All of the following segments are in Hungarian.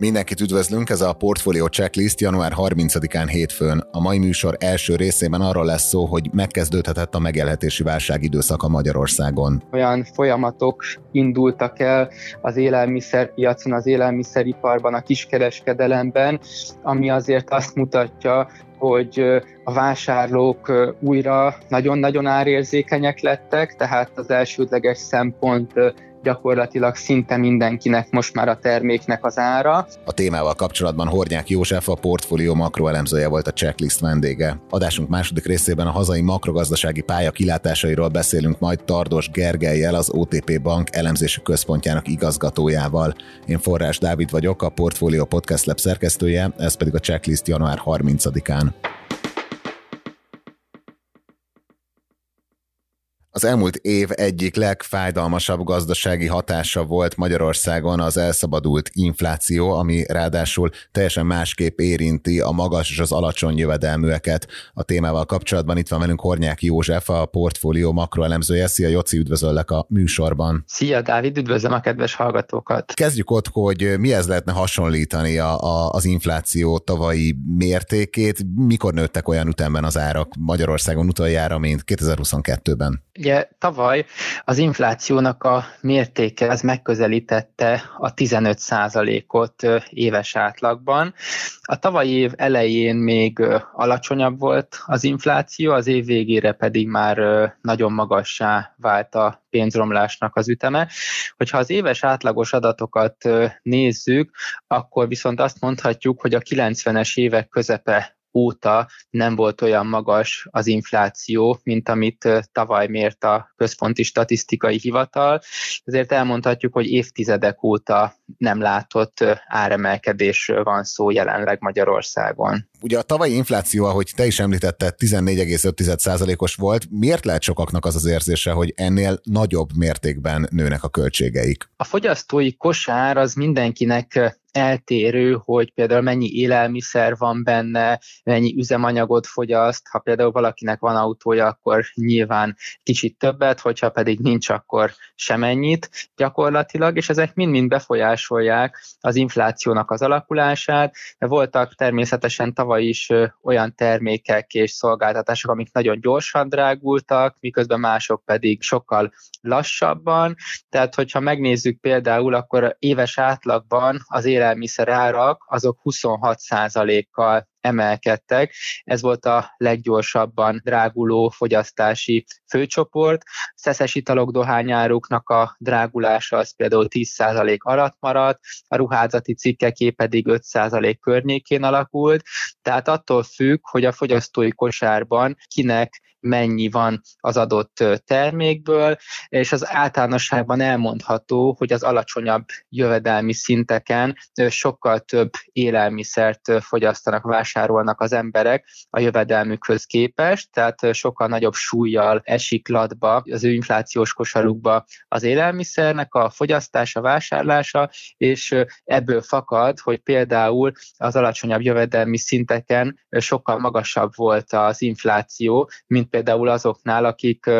Mindenkit üdvözlünk, ez a Portfolio Checklist január 30-án hétfőn. A mai műsor első részében arról lesz szó, hogy megkezdődhetett a megélhetési válság időszaka Magyarországon. Olyan folyamatok indultak el az élelmiszerpiacon, az élelmiszeriparban, a kiskereskedelemben, ami azért azt mutatja, hogy a vásárlók újra nagyon-nagyon árérzékenyek lettek, tehát az elsődleges szempont gyakorlatilag szinte mindenkinek most már a terméknek az ára. A témával kapcsolatban Hornyák József, a portfólió makroelemzője volt a checklist vendége. Adásunk második részében a hazai makrogazdasági pálya kilátásairól beszélünk majd Tardos Gergelyel, az OTP Bank elemzési központjának igazgatójával. Én Forrás Dávid vagyok, a Portfolio Podcast Lab szerkesztője, ez pedig a checklist január 30-án. Az elmúlt év egyik legfájdalmasabb gazdasági hatása volt Magyarországon az elszabadult infláció, ami ráadásul teljesen másképp érinti a magas és az alacsony jövedelműeket. A témával kapcsolatban itt van velünk Hornyák József, a portfólió makroelemzője. Szia Joci, üdvözöllek a műsorban. Szia Dávid, üdvözlöm a kedves hallgatókat. Kezdjük ott, hogy mihez lehetne hasonlítani a, a, az infláció tavalyi mértékét. Mikor nőttek olyan ütemben az árak Magyarországon utoljára, mint 2022-ben? Ugye tavaly az inflációnak a mértéke az megközelítette a 15% ot éves átlagban. A tavalyi év elején még alacsonyabb volt az infláció, az év végére pedig már nagyon magassá vált a pénzromlásnak az üteme. Hogyha az éves átlagos adatokat nézzük, akkor viszont azt mondhatjuk, hogy a 90-es évek közepe óta nem volt olyan magas az infláció, mint amit tavaly mért a Központi Statisztikai Hivatal. Ezért elmondhatjuk, hogy évtizedek óta nem látott áremelkedésről van szó jelenleg Magyarországon. Ugye a tavalyi infláció, ahogy te is említetted, 14,5%-os volt. Miért lehet sokaknak az az érzése, hogy ennél nagyobb mértékben nőnek a költségeik? A fogyasztói kosár az mindenkinek eltérő, hogy például mennyi élelmiszer van benne, mennyi üzemanyagot fogyaszt, ha például valakinek van autója, akkor nyilván kicsit többet, hogyha pedig nincs, akkor semennyit gyakorlatilag, és ezek mind-mind befolyásolják az inflációnak az alakulását, voltak természetesen tavaly is olyan termékek és szolgáltatások, amik nagyon gyorsan drágultak, miközben mások pedig sokkal lassabban, tehát hogyha megnézzük például, akkor éves átlagban az élelmiszer árak azok 26%-kal emelkedtek. Ez volt a leggyorsabban dráguló fogyasztási főcsoport. Szeszes italok dohányáruknak a drágulása az például 10% alatt maradt, a ruházati cikkeké pedig 5% környékén alakult, tehát attól függ, hogy a fogyasztói kosárban kinek mennyi van az adott termékből, és az általánosságban elmondható, hogy az alacsonyabb jövedelmi szinteken sokkal több élelmiszert fogyasztanak, vásárolnak az emberek a jövedelmükhöz képest, tehát sokkal nagyobb súlyjal esik latba az ő inflációs kosarukba az élelmiszernek a fogyasztása, vásárlása, és ebből fakad, hogy például az alacsonyabb jövedelmi szinteken sokkal magasabb volt az infláció, mint például azoknál, akik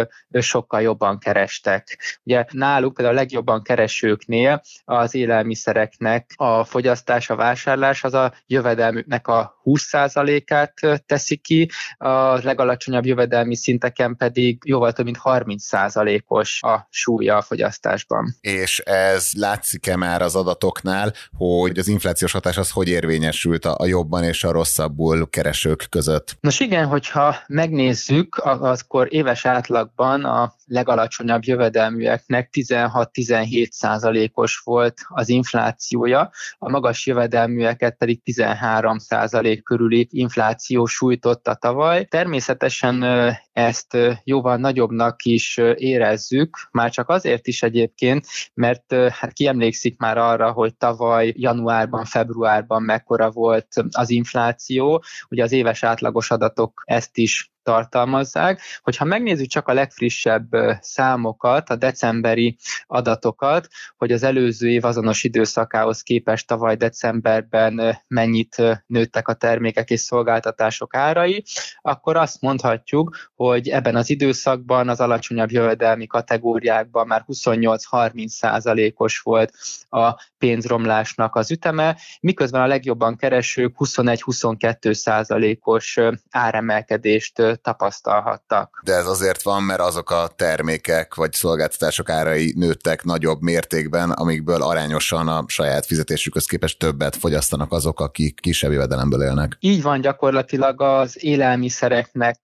sokkal jobban kerestek. Ugye náluk például a legjobban keresőknél az élelmiszereknek a fogyasztása, vásárlás az a jövedelmüknek a 20%-át teszi ki, a legalacsonyabb jövedelmi szinteken pedig jóval több mint 30%-os a súlya a fogyasztásban. És ez látszik-e már az adatoknál, hogy az inflációs hatás az hogy érvényesült a jobban és a rosszabbul keresők között? Nos igen, hogyha megnézzük, akkor éves átlagban a legalacsonyabb jövedelműeknek 16-17 százalékos volt az inflációja, a magas jövedelműeket pedig 13 százalék körüli infláció sújtotta tavaly. Természetesen ezt jóval nagyobbnak is érezzük, már csak azért is egyébként, mert hát ki már arra, hogy tavaly januárban, februárban mekkora volt az infláció, ugye az éves átlagos adatok ezt is tartalmazzák. Hogyha megnézzük csak a legfrissebb számokat, a decemberi adatokat, hogy az előző év azonos időszakához képest tavaly decemberben mennyit nőttek a termékek és szolgáltatások árai, akkor azt mondhatjuk, hogy ebben az időszakban az alacsonyabb jövedelmi kategóriákban már 28-30 százalékos volt a pénzromlásnak az üteme, miközben a legjobban keresők 21-22 százalékos áremelkedést tapasztalhattak. De ez azért van, mert azok a termékek vagy szolgáltatások árai nőttek nagyobb mértékben, amikből arányosan a saját fizetésükhöz képest többet fogyasztanak azok, akik kisebb jövedelemből élnek. Így van, gyakorlatilag az élelmiszereknek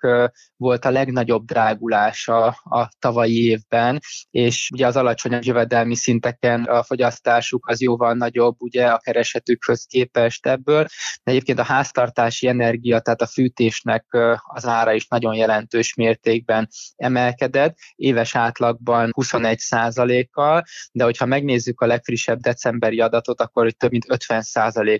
volt a legnagyobb drágulása a tavalyi évben, és ugye az alacsonyabb jövedelmi szinteken a fogyasztásuk az jóval nagyobb ugye a keresetükhöz képest ebből. De egyébként a háztartási energia, tehát a fűtésnek az ára is nagyon jelentős mértékben emelkedett, éves átlagban 21 kal de hogyha megnézzük a legfrissebb decemberi adatot, akkor több mint 50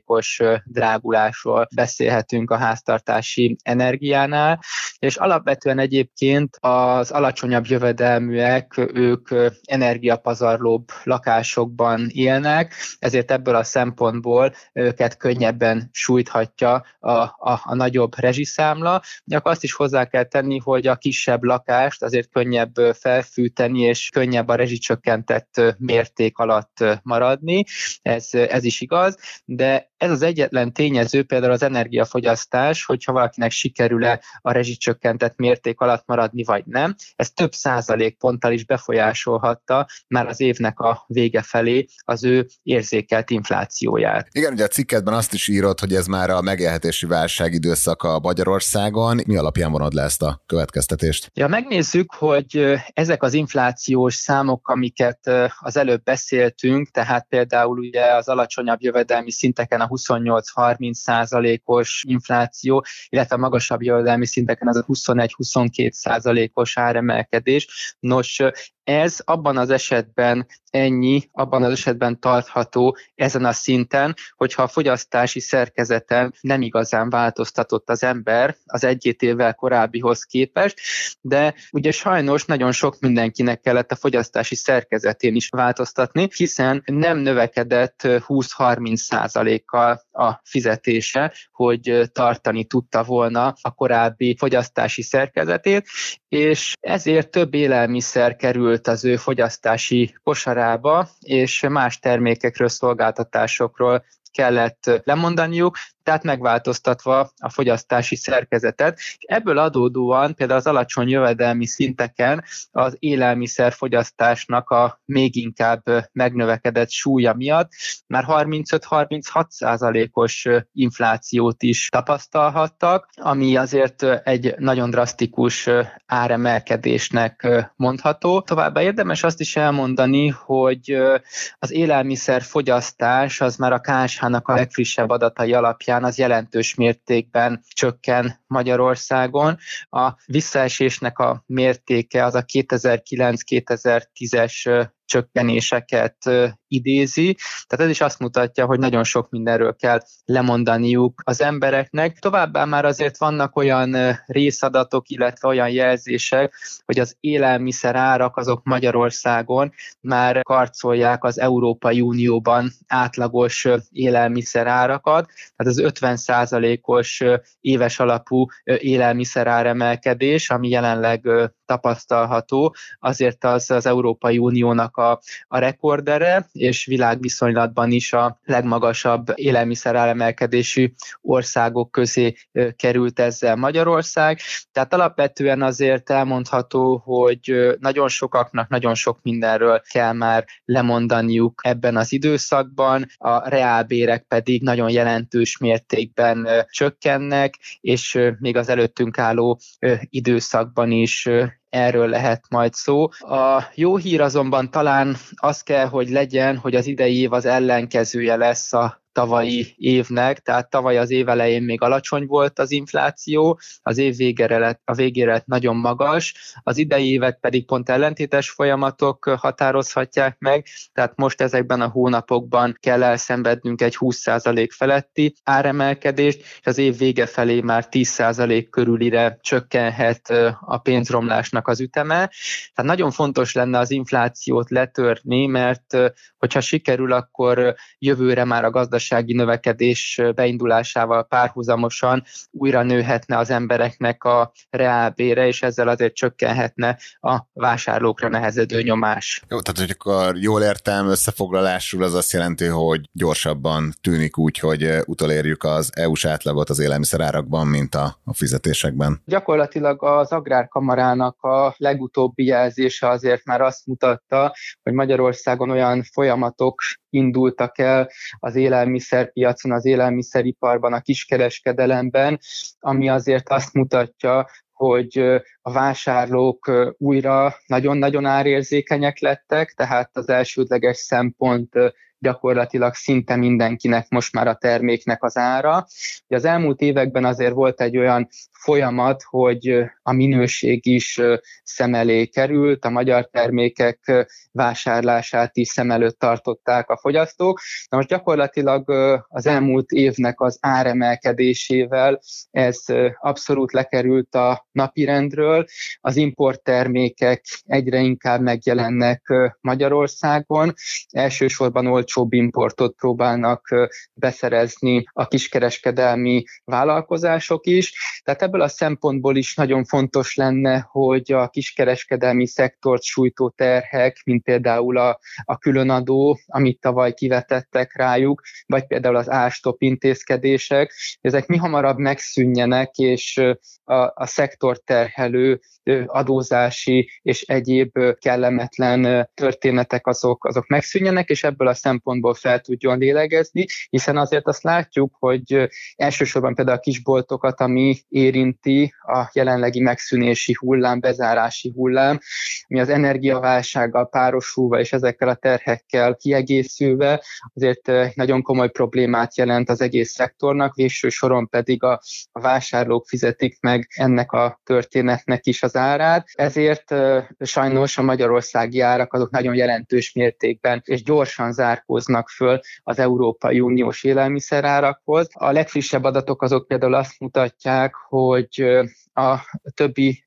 os drágulásról beszélhetünk a háztartási energiánál, és alapvetően egyébként az alacsonyabb jövedelműek, ők energiapazarlóbb lakásokban élnek, ezért ebből a szempontból őket könnyebben sújthatja a, a, a nagyobb rezsiszámla. Csak azt is hozzá kell tenni, hogy a kisebb lakást azért könnyebb felfűteni, és könnyebb a rezsicsökkentett mérték alatt maradni. Ez, ez is igaz, de ez az egyetlen tényező, például az energiafogyasztás, hogyha valakinek sikerül-e a rezsicsökkentett mérték alatt maradni, vagy nem. Ez több százalék ponttal is befolyásolhatta már az évnek a vége felé az ő érzékelt inflációját. Igen, ugye a cikketben azt is írod, hogy ez már a megélhetési válság időszaka Magyarországon. Mi alapján vonod le ezt a következtetést? Ja, megnézzük, hogy ezek az inflációs számok, amiket az előbb beszéltünk, tehát például ugye az alacsonyabb jövedelmi szinteken a 28-30 százalékos infláció, illetve a magasabb jövedelmi szinteken az a 21-22 százalékos áremelkedés. Nos, ez abban az esetben ennyi, abban az esetben tartható ezen a szinten, hogyha a fogyasztási szerkezeten nem igazán változtatott az ember az egy évvel korábbihoz képest, de ugye sajnos nagyon sok mindenkinek kellett a fogyasztási szerkezetén is változtatni, hiszen nem növekedett 20-30 százalékkal a fizetése, hogy tartani tudta volna a korábbi fogyasztási szerkezetét, és ezért több élelmiszer került az ő fogyasztási kosarába, és más termékekről, szolgáltatásokról kellett lemondaniuk, tehát megváltoztatva a fogyasztási szerkezetet. Ebből adódóan például az alacsony jövedelmi szinteken az élelmiszer fogyasztásnak a még inkább megnövekedett súlya miatt már 35-36 százalékos inflációt is tapasztalhattak, ami azért egy nagyon drasztikus áremelkedésnek mondható. Továbbá érdemes azt is elmondani, hogy az élelmiszer fogyasztás az már a KSH-nak a legfrissebb adatai alapján az jelentős mértékben csökken Magyarországon. A visszaesésnek a mértéke az a 2009-2010-es csökkenéseket idézi. Tehát ez is azt mutatja, hogy nagyon sok mindenről kell lemondaniuk az embereknek. Továbbá már azért vannak olyan részadatok, illetve olyan jelzések, hogy az élelmiszer árak azok Magyarországon már karcolják az Európai Unióban átlagos élelmiszer árakat, tehát az 50%-os éves alapú élelmiszer áremelkedés, ami jelenleg tapasztalható, azért az az Európai Uniónak a, a rekordere, és világviszonylatban is a legmagasabb élelmiszeráremelkedésű országok közé került ezzel Magyarország. Tehát alapvetően azért elmondható, hogy nagyon sokaknak nagyon sok mindenről kell már lemondaniuk ebben az időszakban, a reálbérek pedig nagyon jelentős mértékben csökkennek, és még az előttünk álló időszakban is erről lehet majd szó. A jó hír azonban talán az kell, hogy legyen, hogy az idei év az ellenkezője lesz a tavalyi évnek, tehát tavaly az év elején még alacsony volt az infláció, az év végére lett, a végére lett nagyon magas, az idei évet pedig pont ellentétes folyamatok határozhatják meg, tehát most ezekben a hónapokban kell elszenvednünk egy 20% feletti áremelkedést, és az év vége felé már 10% körülire csökkenhet a pénzromlásnak az üteme. Tehát nagyon fontos lenne az inflációt letörni, mert hogyha sikerül, akkor jövőre már a gazdaság gazdasági növekedés beindulásával párhuzamosan újra nőhetne az embereknek a reálbére, és ezzel azért csökkenhetne a vásárlókra nehezedő nyomás. Jó, tehát hogy akkor jól értem összefoglalásul, az azt jelenti, hogy gyorsabban tűnik úgy, hogy utolérjük az EU-s átlagot az élelmiszerárakban, mint a, a fizetésekben. Gyakorlatilag az Agrárkamarának a legutóbbi jelzése azért már azt mutatta, hogy Magyarországon olyan folyamatok indultak el az élelmiszerpiacon, az élelmiszeriparban, a kiskereskedelemben, ami azért azt mutatja, hogy a vásárlók újra nagyon-nagyon árérzékenyek lettek, tehát az elsődleges szempont gyakorlatilag szinte mindenkinek most már a terméknek az ára. Az elmúlt években azért volt egy olyan folyamat, hogy a minőség is szem elé került, a magyar termékek vásárlását is szem előtt tartották a fogyasztók. Na most gyakorlatilag az elmúlt évnek az áremelkedésével ez abszolút lekerült a napirendről. Az importtermékek egyre inkább megjelennek Magyarországon. Elsősorban olcsóbb importot próbálnak beszerezni a kiskereskedelmi vállalkozások is. Tehát ebből a szempontból is nagyon fontos lenne, hogy a kiskereskedelmi szektort sújtó terhek, mint például a, a különadó, amit tavaly kivetettek rájuk, vagy például az ástop intézkedések, ezek mi hamarabb megszűnjenek, és a, a szektor terhelő adózási és egyéb kellemetlen történetek azok, azok megszűnjenek, és ebből a szempontból fel tudjon lélegezni, hiszen azért azt látjuk, hogy elsősorban például a kisboltokat, ami érinti a jelenlegi megszűnési hullám, bezárási hullám, mi az energiaválsággal párosulva és ezekkel a terhekkel kiegészülve azért nagyon komoly problémát jelent az egész szektornak, végső soron pedig a, a vásárlók fizetik meg ennek a történetnek is az árát, ezért sajnos a magyarországi árak azok nagyon jelentős mértékben és gyorsan zárkóznak föl az Európai Uniós élelmiszerárakhoz. A legfrissebb adatok azok például azt mutatják, hogy a többi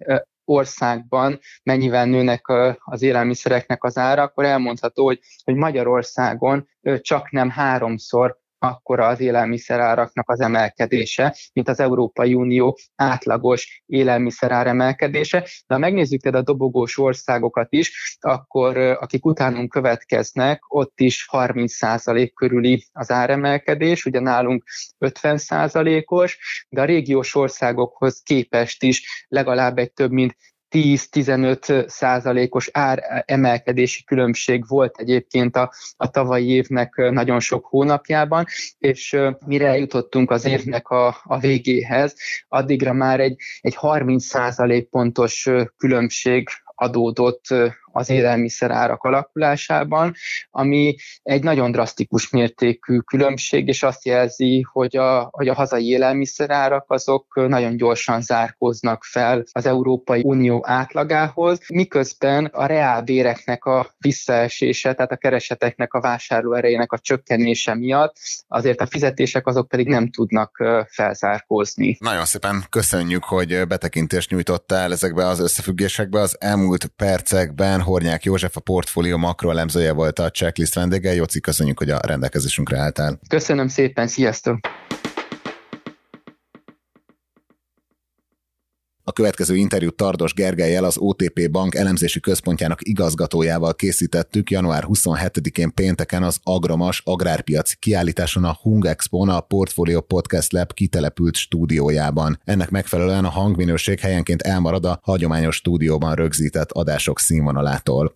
országban mennyivel nőnek az élelmiszereknek az ára, akkor elmondható, hogy, hogy Magyarországon csak nem háromszor akkora az élelmiszeráraknak az emelkedése, mint az Európai Unió átlagos élelmiszerár emelkedése. De ha megnézzük tehát a dobogós országokat is, akkor akik utánunk következnek, ott is 30% körüli az áremelkedés, ugye nálunk 50%-os, de a régiós országokhoz képest is legalább egy több mint 10-15 százalékos ár emelkedési különbség volt egyébként a, a tavalyi évnek nagyon sok hónapjában, és mire eljutottunk az évnek a, a végéhez, addigra már egy, egy 30 százalék pontos különbség adódott az élelmiszer árak alakulásában, ami egy nagyon drasztikus mértékű különbség, és azt jelzi, hogy a, hogy a hazai élelmiszerárak azok nagyon gyorsan zárkóznak fel az Európai Unió átlagához, miközben a reálbéreknek a visszaesése, tehát a kereseteknek a vásárló erejének a csökkenése miatt azért a fizetések azok pedig nem tudnak felzárkózni. Nagyon szépen köszönjük, hogy betekintést nyújtottál ezekbe az összefüggésekbe az elmúlt percekben. Hornyák József, a portfólió makroelemzője volt a checklist vendége. Jóci, köszönjük, hogy a rendelkezésünkre álltál. Köszönöm szépen, sziasztok! A következő interjút Tardos Gergelyel az OTP Bank elemzési központjának igazgatójával készítettük január 27-én pénteken az Agromas agrárpiaci kiállításon a Hung expo a Portfolio Podcast Lab kitelepült stúdiójában. Ennek megfelelően a hangminőség helyenként elmarad a hagyományos stúdióban rögzített adások színvonalától.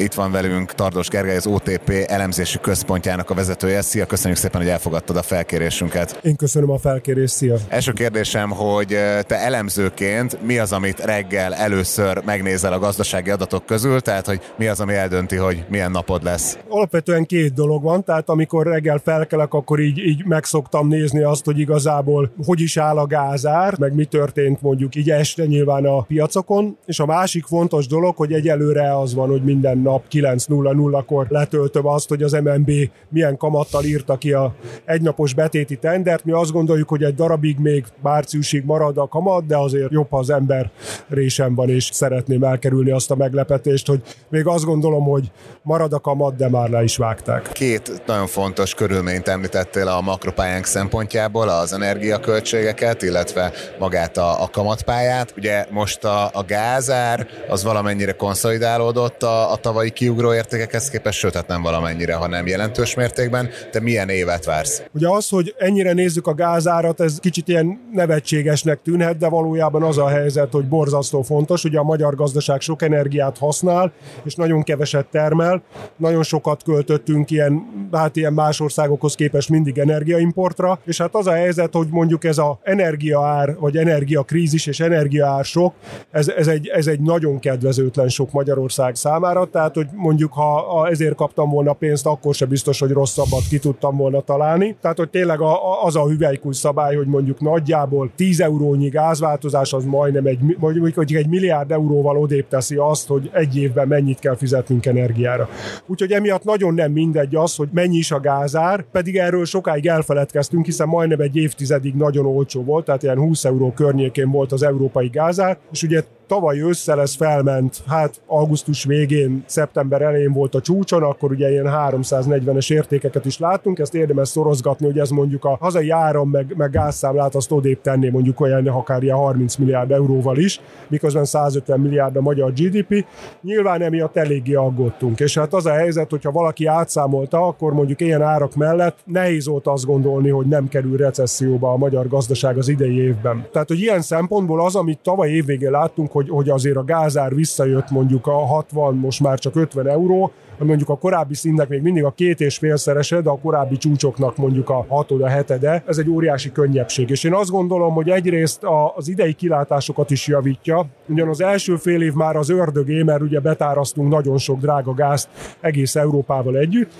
Itt van velünk Tardos Gergely, az OTP elemzési központjának a vezetője. Szia, köszönjük szépen, hogy elfogadtad a felkérésünket. Én köszönöm a felkérést, szia. Első kérdésem, hogy te elemzőként mi az, amit reggel először megnézel a gazdasági adatok közül, tehát hogy mi az, ami eldönti, hogy milyen napod lesz? Alapvetően két dolog van, tehát amikor reggel felkelek, akkor így, így megszoktam nézni azt, hogy igazából hogy is áll a gázár, meg mi történt mondjuk így este nyilván a piacokon, és a másik fontos dolog, hogy egyelőre az van, hogy minden nap 9.00-kor letöltöm azt, hogy az MNB milyen kamattal írta ki a egynapos betéti tendert. Mi azt gondoljuk, hogy egy darabig még márciusig marad a kamat, de azért jobb, ha az ember résem van, és szeretném elkerülni azt a meglepetést, hogy még azt gondolom, hogy marad a kamat, de már le is vágták. Két nagyon fontos körülményt említettél a makropályánk szempontjából, az energiaköltségeket, illetve magát a, a kamatpályát. Ugye most a, a gázár az valamennyire konszolidálódott a, a tavalyi kiugró értékekhez képest, sőt, hát nem valamennyire, hanem jelentős mértékben. Te milyen évet vársz? Ugye az, hogy ennyire nézzük a gázárat, ez kicsit ilyen nevetségesnek tűnhet, de valójában az a helyzet, hogy borzasztó fontos. Ugye a magyar gazdaság sok energiát használ, és nagyon keveset termel. Nagyon sokat költöttünk ilyen, hát ilyen más országokhoz képest mindig energiaimportra, és hát az a helyzet, hogy mondjuk ez a energiaár, vagy energiakrízis és energiaár sok, ez, ez, egy, ez egy nagyon kedvezőtlen sok Magyarország számára, tehát hogy mondjuk ha, ezért kaptam volna pénzt, akkor se biztos, hogy rosszabbat ki tudtam volna találni. Tehát, hogy tényleg az a hüvelykúj szabály, hogy mondjuk nagyjából 10 eurónyi gázváltozás az majdnem egy, mondjuk, hogy egy milliárd euróval odébb teszi azt, hogy egy évben mennyit kell fizetnünk energiára. Úgyhogy emiatt nagyon nem mindegy az, hogy mennyi is a gázár, pedig erről sokáig elfeledkeztünk, hiszen majdnem egy évtizedig nagyon olcsó volt, tehát ilyen 20 euró környékén volt az európai gázár, és ugye tavaly ősszel ez felment, hát augusztus végén, szeptember elején volt a csúcson, akkor ugye ilyen 340-es értékeket is láttunk, ezt érdemes szorozgatni, hogy ez mondjuk a hazai áram meg, meg gázszámlát azt odébb tenné mondjuk olyan akár ilyen 30 milliárd euróval is, miközben 150 milliárd a magyar GDP. Nyilván emiatt eléggé aggódtunk, és hát az a helyzet, hogyha valaki átszámolta, akkor mondjuk ilyen árak mellett nehéz volt azt gondolni, hogy nem kerül recesszióba a magyar gazdaság az idei évben. Tehát, hogy ilyen szempontból az, amit tavaly évvégén láttunk, hogy, hogy azért a gázár visszajött mondjuk a 60, most már csak 50 euró, mondjuk a korábbi színnek még mindig a két és félszerese, de a korábbi csúcsoknak mondjuk a hatod, a hetede, ez egy óriási könnyebbség. És én azt gondolom, hogy egyrészt az idei kilátásokat is javítja, ugyan az első fél év már az ördögé, mert ugye betárasztunk nagyon sok drága gázt egész Európával együtt,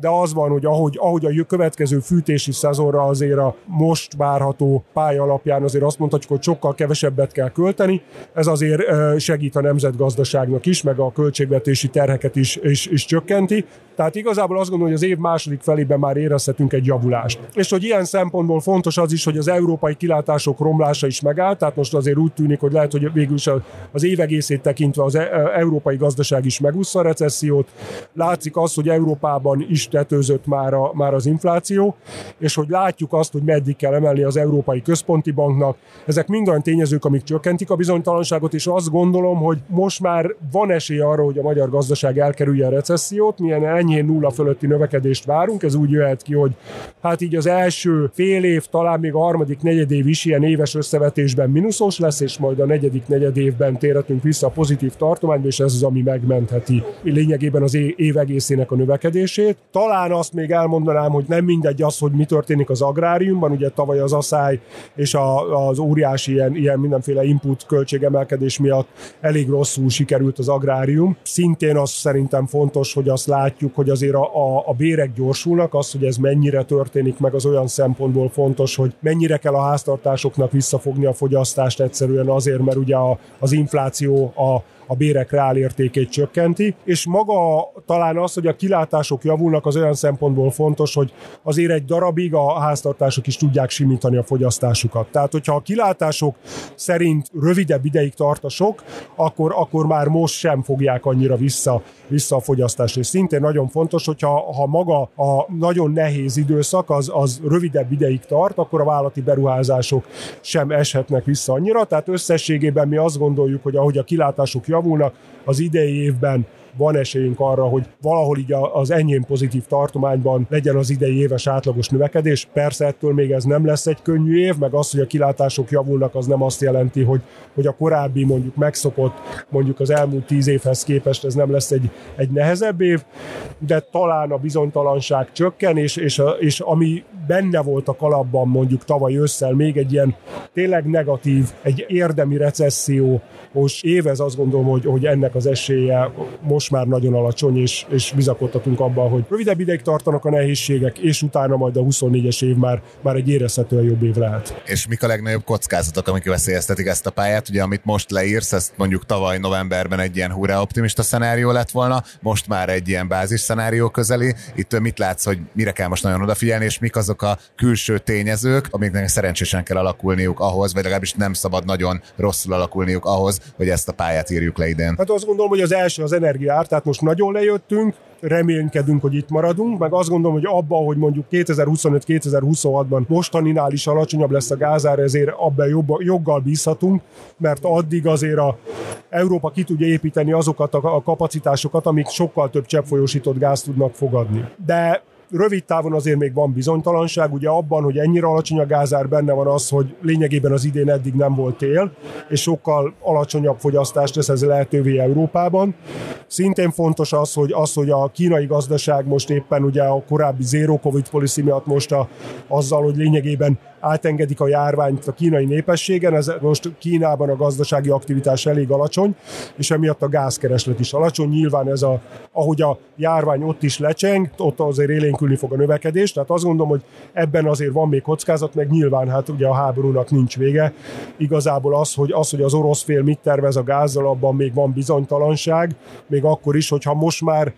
de az van, hogy ahogy, ahogy a következő fűtési szezonra azért a most várható pálya alapján azért azt mondhatjuk, hogy sokkal kevesebbet kell költeni, ez azért segít a nemzetgazdaságnak is, meg a költségvetési terheket is, is, is csökkenti. Tehát igazából azt gondolom, hogy az év második felében már érezhetünk egy javulást. És hogy ilyen szempontból fontos az is, hogy az európai kilátások romlása is megállt, tehát most azért úgy tűnik, hogy lehet, hogy végül is az év egészét tekintve az e- európai gazdaság is megúszta a recessziót. Látszik az, hogy Európában is tetőzött már, a, már az infláció, és hogy látjuk azt, hogy meddig kell emelni az Európai Központi Banknak. Ezek mind olyan tényezők, amik csökkentik a bizonytalanságot, és azt gondolom, hogy most már van esély arra, hogy a magyar gazdaság elkerülje a recessziót, milyen enyhén nulla fölötti növekedést várunk, ez úgy jöhet ki, hogy hát így az első fél év, talán még a harmadik negyedév is ilyen éves összevetésben mínuszos lesz, és majd a negyedik negyedévben térhetünk vissza a pozitív tartományba, és ez az, ami megmentheti lényegében az év egészének a növekedését. Talán azt még elmondanám, hogy nem mindegy az, hogy mi történik az agráriumban, ugye tavaly az asszály és a, az óriási ilyen, ilyen mindenféle input költségemelkedés miatt elég rosszul sikerült az agrárium. Szintén az szerintem fontos, hogy azt látjuk, hogy azért a, a, a bérek gyorsulnak, az, hogy ez mennyire történik meg, az olyan szempontból fontos, hogy mennyire kell a háztartásoknak visszafogni a fogyasztást egyszerűen azért, mert ugye a, az infláció a a bérek reálértékét csökkenti, és maga talán az, hogy a kilátások javulnak, az olyan szempontból fontos, hogy azért egy darabig a háztartások is tudják simítani a fogyasztásukat. Tehát, hogyha a kilátások szerint rövidebb ideig tart a sok, akkor, akkor már most sem fogják annyira vissza, vissza a fogyasztást. És szintén nagyon fontos, hogyha ha maga a nagyon nehéz időszak az, az rövidebb ideig tart, akkor a vállalati beruházások sem eshetnek vissza annyira. Tehát összességében mi azt gondoljuk, hogy ahogy a kilátások javulnak, az idei évben van esélyünk arra, hogy valahol így az enyém pozitív tartományban legyen az idei éves átlagos növekedés. Persze ettől még ez nem lesz egy könnyű év, meg az, hogy a kilátások javulnak, az nem azt jelenti, hogy, hogy a korábbi mondjuk megszokott, mondjuk az elmúlt tíz évhez képest ez nem lesz egy, egy nehezebb év, de talán a bizonytalanság csökken, és, és, a, és ami benne volt a kalapban mondjuk tavaly ősszel, még egy ilyen tényleg negatív, egy érdemi recessziós év, ez azt gondolom, hogy, hogy ennek az esélye most már nagyon alacsony, és, és bizakodtatunk abban, hogy rövidebb ideig tartanak a nehézségek, és utána majd a 24-es év már, már egy érezhetően jobb év lehet. És mik a legnagyobb kockázatok, amik veszélyeztetik ezt a pályát? Ugye, amit most leírsz, ezt mondjuk tavaly novemberben egy ilyen hurrá optimista szenárió lett volna, most már egy ilyen bázis szenárió közeli. Itt mit látsz, hogy mire kell most nagyon odafigyelni, és mik azok a külső tényezők, amiknek szerencsésen kell alakulniuk ahhoz, vagy legalábbis nem szabad nagyon rosszul alakulniuk ahhoz, hogy ezt a pályát írjuk le idén? Hát azt gondolom, hogy az első az energiár, tehát most nagyon lejöttünk, reménykedünk, hogy itt maradunk, meg azt gondolom, hogy abban, hogy mondjuk 2025-2026-ban mostaninál is alacsonyabb lesz a gázár, ezért abban joggal bízhatunk, mert addig azért a Európa ki tudja építeni azokat a kapacitásokat, amik sokkal több cseppfolyósított gáz tudnak fogadni. De rövid távon azért még van bizonytalanság, ugye abban, hogy ennyire alacsony a gázár, benne van az, hogy lényegében az idén eddig nem volt tél, és sokkal alacsonyabb fogyasztást tesz ez lehetővé Európában. Szintén fontos az, hogy, az, hogy a kínai gazdaság most éppen ugye a korábbi zero covid policy miatt most a, azzal, hogy lényegében átengedik a járványt a kínai népességen, ez most Kínában a gazdasági aktivitás elég alacsony, és emiatt a gázkereslet is alacsony. Nyilván ez a, ahogy a járvány ott is lecseng, ott azért élénkülni fog a növekedés, tehát azt gondolom, hogy ebben azért van még kockázat, meg nyilván hát ugye a háborúnak nincs vége. Igazából az, hogy az, hogy az orosz fél mit tervez a gázzal, abban még van bizonytalanság, még akkor is, hogyha most már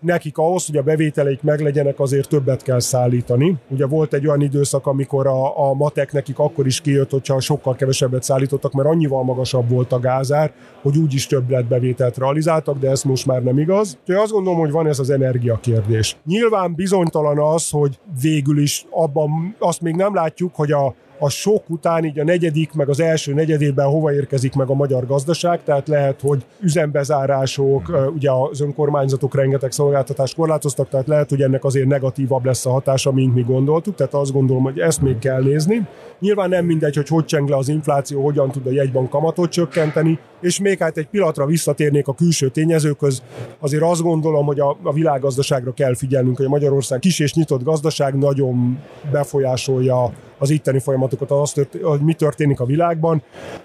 nekik ahhoz, hogy a bevételeik meglegyenek, azért többet kell szállítani. Ugye volt egy olyan időszak, amikor a, a a matek nekik akkor is kijött, hogyha sokkal kevesebbet szállítottak, mert annyival magasabb volt a gázár, hogy úgyis bevételt realizáltak, de ez most már nem igaz. Úgyhogy azt gondolom, hogy van ez az energiakérdés. Nyilván bizonytalan az, hogy végül is abban azt még nem látjuk, hogy a a sok után így a negyedik, meg az első negyedében hova érkezik meg a magyar gazdaság, tehát lehet, hogy üzembezárások, ugye az önkormányzatok rengeteg szolgáltatást korlátoztak, tehát lehet, hogy ennek azért negatívabb lesz a hatása, mint mi gondoltuk, tehát azt gondolom, hogy ezt még kell nézni. Nyilván nem mindegy, hogy hogy cseng le az infláció, hogyan tud a jegybank kamatot csökkenteni, és még hát egy pillanatra visszatérnék a külső tényezőköz, azért azt gondolom, hogy a, a világgazdaságra kell figyelnünk, hogy a Magyarország kis és nyitott gazdaság nagyon befolyásolja az itteni folyamatokat, az, hogy mi történik a világban.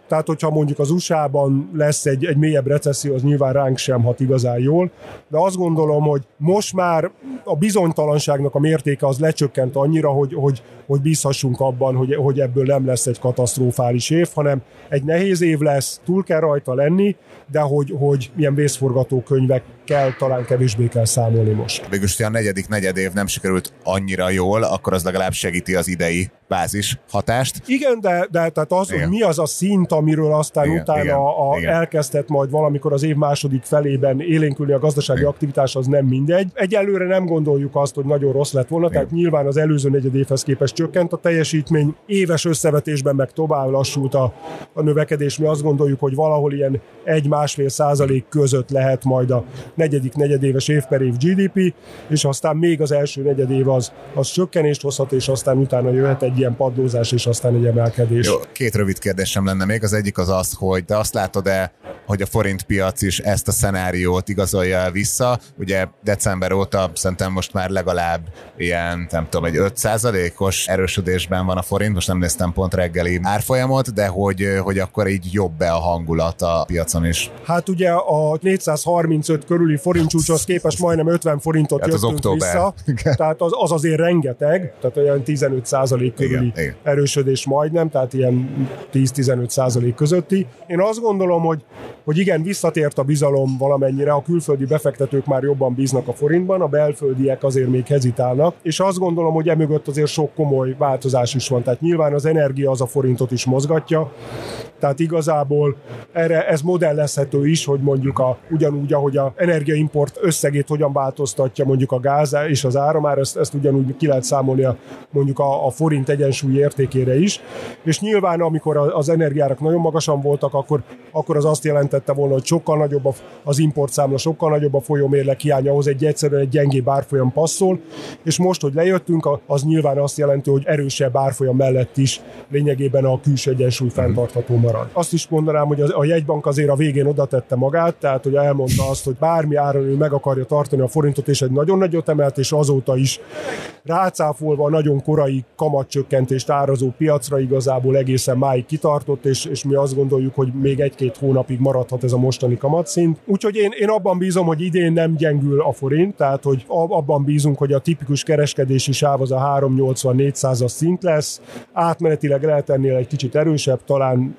Tehát, hogyha mondjuk az USA-ban lesz egy, egy mélyebb recesszió, az nyilván ránk sem hat igazán jól, de azt gondolom, hogy most már a bizonytalanságnak a mértéke az lecsökkent annyira, hogy, hogy, hogy bízhassunk abban, hogy, hogy ebből nem lesz egy katasztrofális év, hanem egy nehéz év lesz, túl kell rajta lenni, de hogy, hogy ilyen vészforgatókönyvekkel talán kevésbé kell számolni most. Végülis, ha a negyedik negyed év nem sikerült annyira jól, akkor az legalább segíti az idei bázis hatást. Igen, de, de tehát az, igen. hogy mi az a szint, amiről aztán igen, utána igen, a, igen. elkezdett majd valamikor az év második felében élénkülni a gazdasági igen. aktivitás, az nem mindegy. Egyelőre nem gondoljuk azt, hogy nagyon rossz lett volna, igen. tehát nyilván az előző negyed évhez képest csökkent a teljesítmény, éves összevetésben meg tovább lassult a, a növekedés. Mi azt gondoljuk, hogy valahol ilyen egy-másfél százalék között lehet majd a negyedik negyedéves év per év GDP, és aztán még az első negyedév az, az csökkenést hozhat, és aztán utána jöhet egy ilyen padlózás, és aztán egy emelkedés. Jó, két rövid kérdésem lenne még. Az egyik az az, hogy te azt látod-e, hogy a forint piac is ezt a szenáriót igazolja vissza. Ugye december óta szerintem most már legalább ilyen, nem tudom, egy 5%-os erősödésben van a forint, most nem néztem pont reggeli árfolyamot, de hogy, hogy akkor így jobb-e a hangulat a piacon is? Hát ugye a 435 körüli forint csúcshoz képest majdnem 50 forintot hát jöttünk az október. vissza, tehát az, az azért rengeteg, tehát olyan 15 körül körüli igen, erősödés majdnem, tehát ilyen 10-15 százalék közötti. Én azt gondolom, hogy, hogy igen, visszatért a bizalom valamennyire, a külföldi befektetők már jobban bíznak a forintban, a belföldiek azért még hezitálnak, és azt gondolom, hogy emögött azért sok komoly változás is van. Tehát nyilván az energia az a forintot is mozgatja, tehát igazából erre ez modellezhető is, hogy mondjuk a, ugyanúgy, ahogy a energiaimport összegét hogyan változtatja mondjuk a gáz és az áramár, ezt, ezt ugyanúgy ki lehet számolni a, mondjuk a, a forint egyensúly értékére is. És nyilván, amikor az energiárak nagyon magasan voltak, akkor, akkor az azt jelentette volna, hogy sokkal nagyobb az importszámla, sokkal nagyobb a folyómérlek hiánya, ahhoz egy egyszerűen egy gyengébb árfolyam passzol, és most, hogy lejöttünk, az nyilván azt jelenti, hogy erősebb árfolyam mellett is lényegében a külső egyensúly fenntartható marad. Azt is mondanám, hogy a jegybank azért a végén oda tette magát, tehát hogy elmondta azt, hogy bármi áron ő meg akarja tartani a forintot, és egy nagyon nagyot emelt, és azóta is rácáfolva a nagyon korai kamatcsökkentést árazó piacra igazából egészen máig kitartott, és, és mi azt gondoljuk, hogy még egy-két hónapig maradhat ez a mostani kamatszint. Úgyhogy én, én abban bízom, hogy idén nem gyengül a forint, tehát hogy abban bízunk, hogy a tipikus kereskedési sáv az a 380-400-as szint lesz, átmenetileg lehet ennél egy kicsit erősebb, talán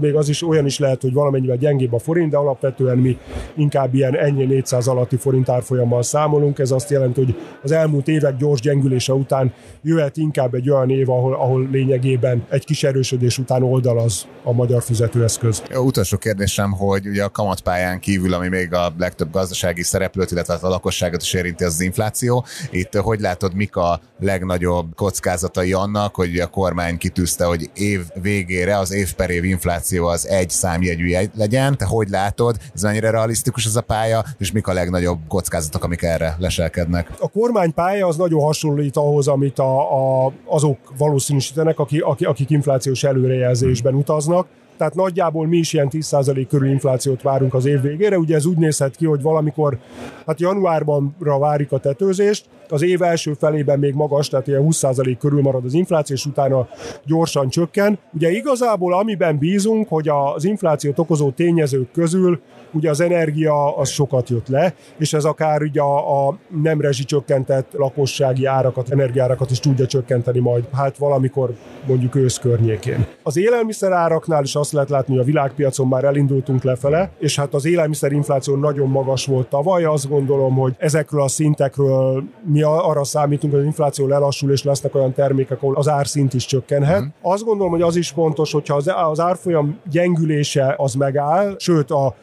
még az is olyan is lehet, hogy valamennyivel gyengébb a forint, de alapvetően mi inkább ilyen ennyi 400 alatti forint árfolyammal számolunk. Ez azt jelenti, hogy az elmúlt évek gyors gyengülése után jöhet inkább egy olyan év, ahol, ahol lényegében egy kis erősödés után oldalaz a magyar fizetőeszköz. A utolsó kérdésem, hogy ugye a kamatpályán kívül, ami még a legtöbb gazdasági szereplőt, illetve a lakosságot is érinti, az, az infláció. Itt hogy látod, mik a legnagyobb kockázatai annak, hogy a kormány kitűzte, hogy év végére az év per év infláció az egy számjegyű legyen. Te hogy látod, ez mennyire realisztikus ez a pálya, és mik a legnagyobb kockázatok, amik erre leselkednek? A kormánypálya az nagyon hasonlít ahhoz, amit a, a, azok valószínűsítenek, akik, akik inflációs előrejelzésben utaznak tehát nagyjából mi is ilyen 10% körül inflációt várunk az év végére. Ugye ez úgy nézhet ki, hogy valamikor, hát januárban várjuk a tetőzést, az év első felében még magas, tehát ilyen 20% körül marad az infláció, és utána gyorsan csökken. Ugye igazából amiben bízunk, hogy az inflációt okozó tényezők közül ugye az energia az sokat jött le, és ez akár ugye a, a nem rezsicsökkentett lakossági árakat, energiárakat is tudja csökkenteni majd, hát valamikor mondjuk ősz környékén. Az élelmiszer áraknál is azt lehet látni, hogy a világpiacon már elindultunk lefele, és hát az élelmiszerinfláció nagyon magas volt tavaly, azt gondolom, hogy ezekről a szintekről mi arra számítunk, hogy az infláció lelassul, és lesznek olyan termékek, ahol az árszint is csökkenhet. Mm. Azt gondolom, hogy az is fontos, hogyha az, az árfolyam gyengülése az megáll, sőt a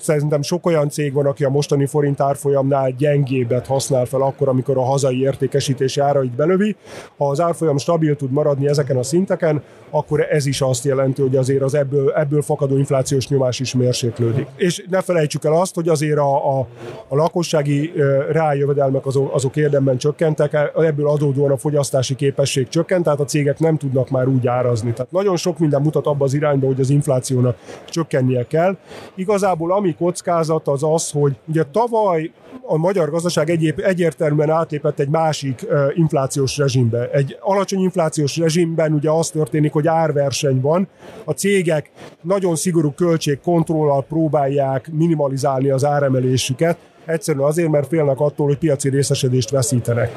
Szerintem sok olyan cég van, aki a mostani forint árfolyamnál gyengébbet használ fel akkor, amikor a hazai értékesítési árait belövi. Ha az árfolyam stabil tud maradni ezeken a szinteken, akkor ez is azt jelenti, hogy azért az ebből, ebből fakadó inflációs nyomás is mérséklődik. És ne felejtsük el azt, hogy azért a, a, a lakossági rájövedelmek azok, azok érdemben csökkentek, ebből adódóan a fogyasztási képesség csökkent, tehát a cégek nem tudnak már úgy árazni. Tehát nagyon sok minden mutat abba az irányba, hogy az inflációnak csökkennie kell. Igazából ami kockázat az az, hogy ugye tavaly a magyar gazdaság egyéb, egyértelműen átlépett egy másik uh, inflációs rezsimbe. Egy alacsony inflációs rezsimben ugye az történik, hogy árverseny van, a cégek nagyon szigorú költségkontrollal próbálják minimalizálni az áremelésüket, Egyszerűen azért, mert félnek attól, hogy piaci részesedést veszítenek.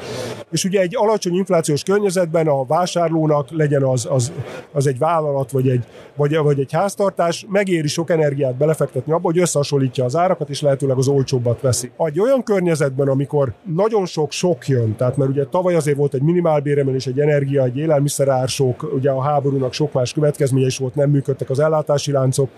És ugye egy alacsony inflációs környezetben a vásárlónak legyen az, az, az egy vállalat, vagy egy, vagy, vagy egy háztartás, megéri sok energiát belefektetni abba, hogy összehasonlítja az árakat, és lehetőleg az olcsóbbat veszi. Egy olyan környezetben, amikor nagyon sok sok jön, tehát mert ugye tavaly azért volt egy minimálbéremelés, egy energia, egy élelmiszerársok, ugye a háborúnak sok más következménye is volt, nem működtek az ellátási láncok.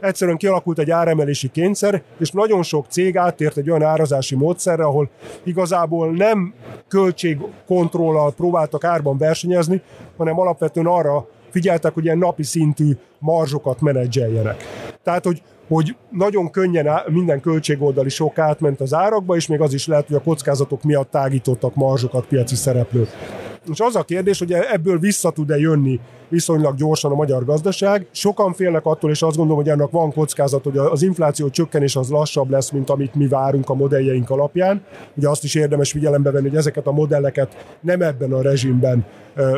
Egyszerűen kialakult egy áremelési kényszer, és nagyon sok cég áttért egy olyan árazási módszerre, ahol igazából nem költségkontrollal próbáltak árban versenyezni, hanem alapvetően arra figyeltek, hogy ilyen napi szintű marzsokat menedzseljenek. Tehát, hogy hogy nagyon könnyen minden költségoldali sok átment az árakba, és még az is lehet, hogy a kockázatok miatt tágítottak marzsokat piaci szereplők. És az a kérdés, hogy ebből vissza tud-e jönni viszonylag gyorsan a magyar gazdaság. Sokan félnek attól, és azt gondolom, hogy ennek van kockázat, hogy az infláció csökkenés az lassabb lesz, mint amit mi várunk a modelljeink alapján. Ugye azt is érdemes figyelembe venni, hogy ezeket a modelleket nem ebben a rezsimben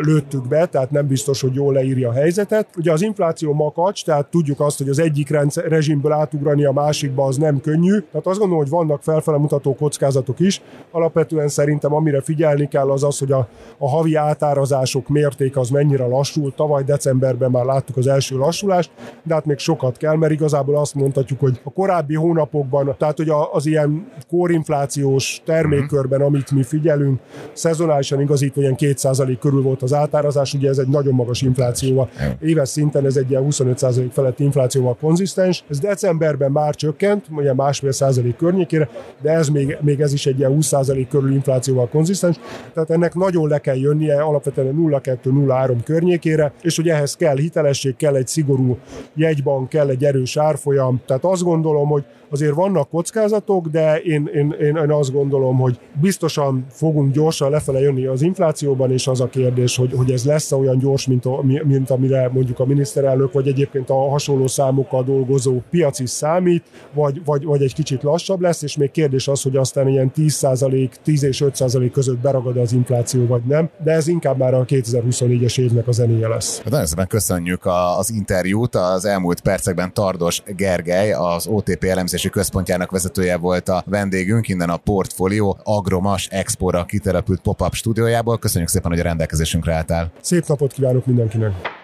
lőttük be, tehát nem biztos, hogy jól leírja a helyzetet. Ugye az infláció makacs, tehát tudjuk azt, hogy az egyik rendszer, rezsimből átugrani a másikba az nem könnyű. Tehát azt gondolom, hogy vannak felfele mutató kockázatok is. Alapvetően szerintem amire figyelni kell az az, hogy a, a havi átárazások mértéke az mennyire lassult tavaly decemberben már láttuk az első lassulást, de hát még sokat kell, mert igazából azt mondhatjuk, hogy a korábbi hónapokban, tehát hogy az ilyen kórinflációs termékkörben, amit mi figyelünk, szezonálisan igazítva ilyen 2% körül volt az átárazás, ugye ez egy nagyon magas inflációval. Éves szinten ez egy ilyen 25% feletti inflációval konzisztens. Ez decemberben már csökkent, ugye másfél százalék környékére, de ez még, még ez is egy ilyen 20% körül inflációval konzisztens. Tehát ennek nagyon le kell jönnie alapvetően 0,2-0,3 környékére, és hogy ehhez kell hitelesség, kell egy szigorú jegybank, kell egy erős árfolyam. Tehát azt gondolom, hogy azért vannak kockázatok, de én, én, én, azt gondolom, hogy biztosan fogunk gyorsan lefele jönni az inflációban, és az a kérdés, hogy, hogy ez lesz olyan gyors, mint, a, mint amire mondjuk a miniszterelnök, vagy egyébként a hasonló számokkal dolgozó piac is számít, vagy, vagy, vagy egy kicsit lassabb lesz, és még kérdés az, hogy aztán ilyen 10%, 10 és 5% között beragad az infláció, vagy nem, de ez inkább már a 2024-es évnek a zenéje lesz. Hát nagyon szépen köszönjük az interjút. Az elmúlt percekben Tardos Gergely, az OTP elemzés Fejlesztési Központjának vezetője volt a vendégünk, innen a Portfolio Agromas Expora kitelepült pop-up stúdiójából. Köszönjük szépen, hogy a rendelkezésünkre álltál. Szép napot kívánok mindenkinek!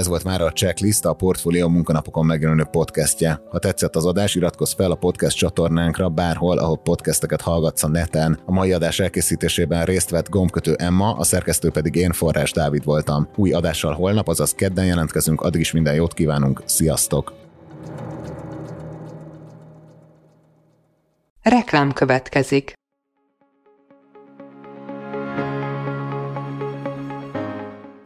Ez volt már a Checklist, a Portfolio munkanapokon megjelenő podcastje. Ha tetszett az adás, iratkozz fel a podcast csatornánkra bárhol, ahol podcasteket hallgatsz a neten. A mai adás elkészítésében részt vett gombkötő Emma, a szerkesztő pedig én Forrás Dávid voltam. Új adással holnap, azaz kedden jelentkezünk, addig is minden jót kívánunk, sziasztok! Reklám következik.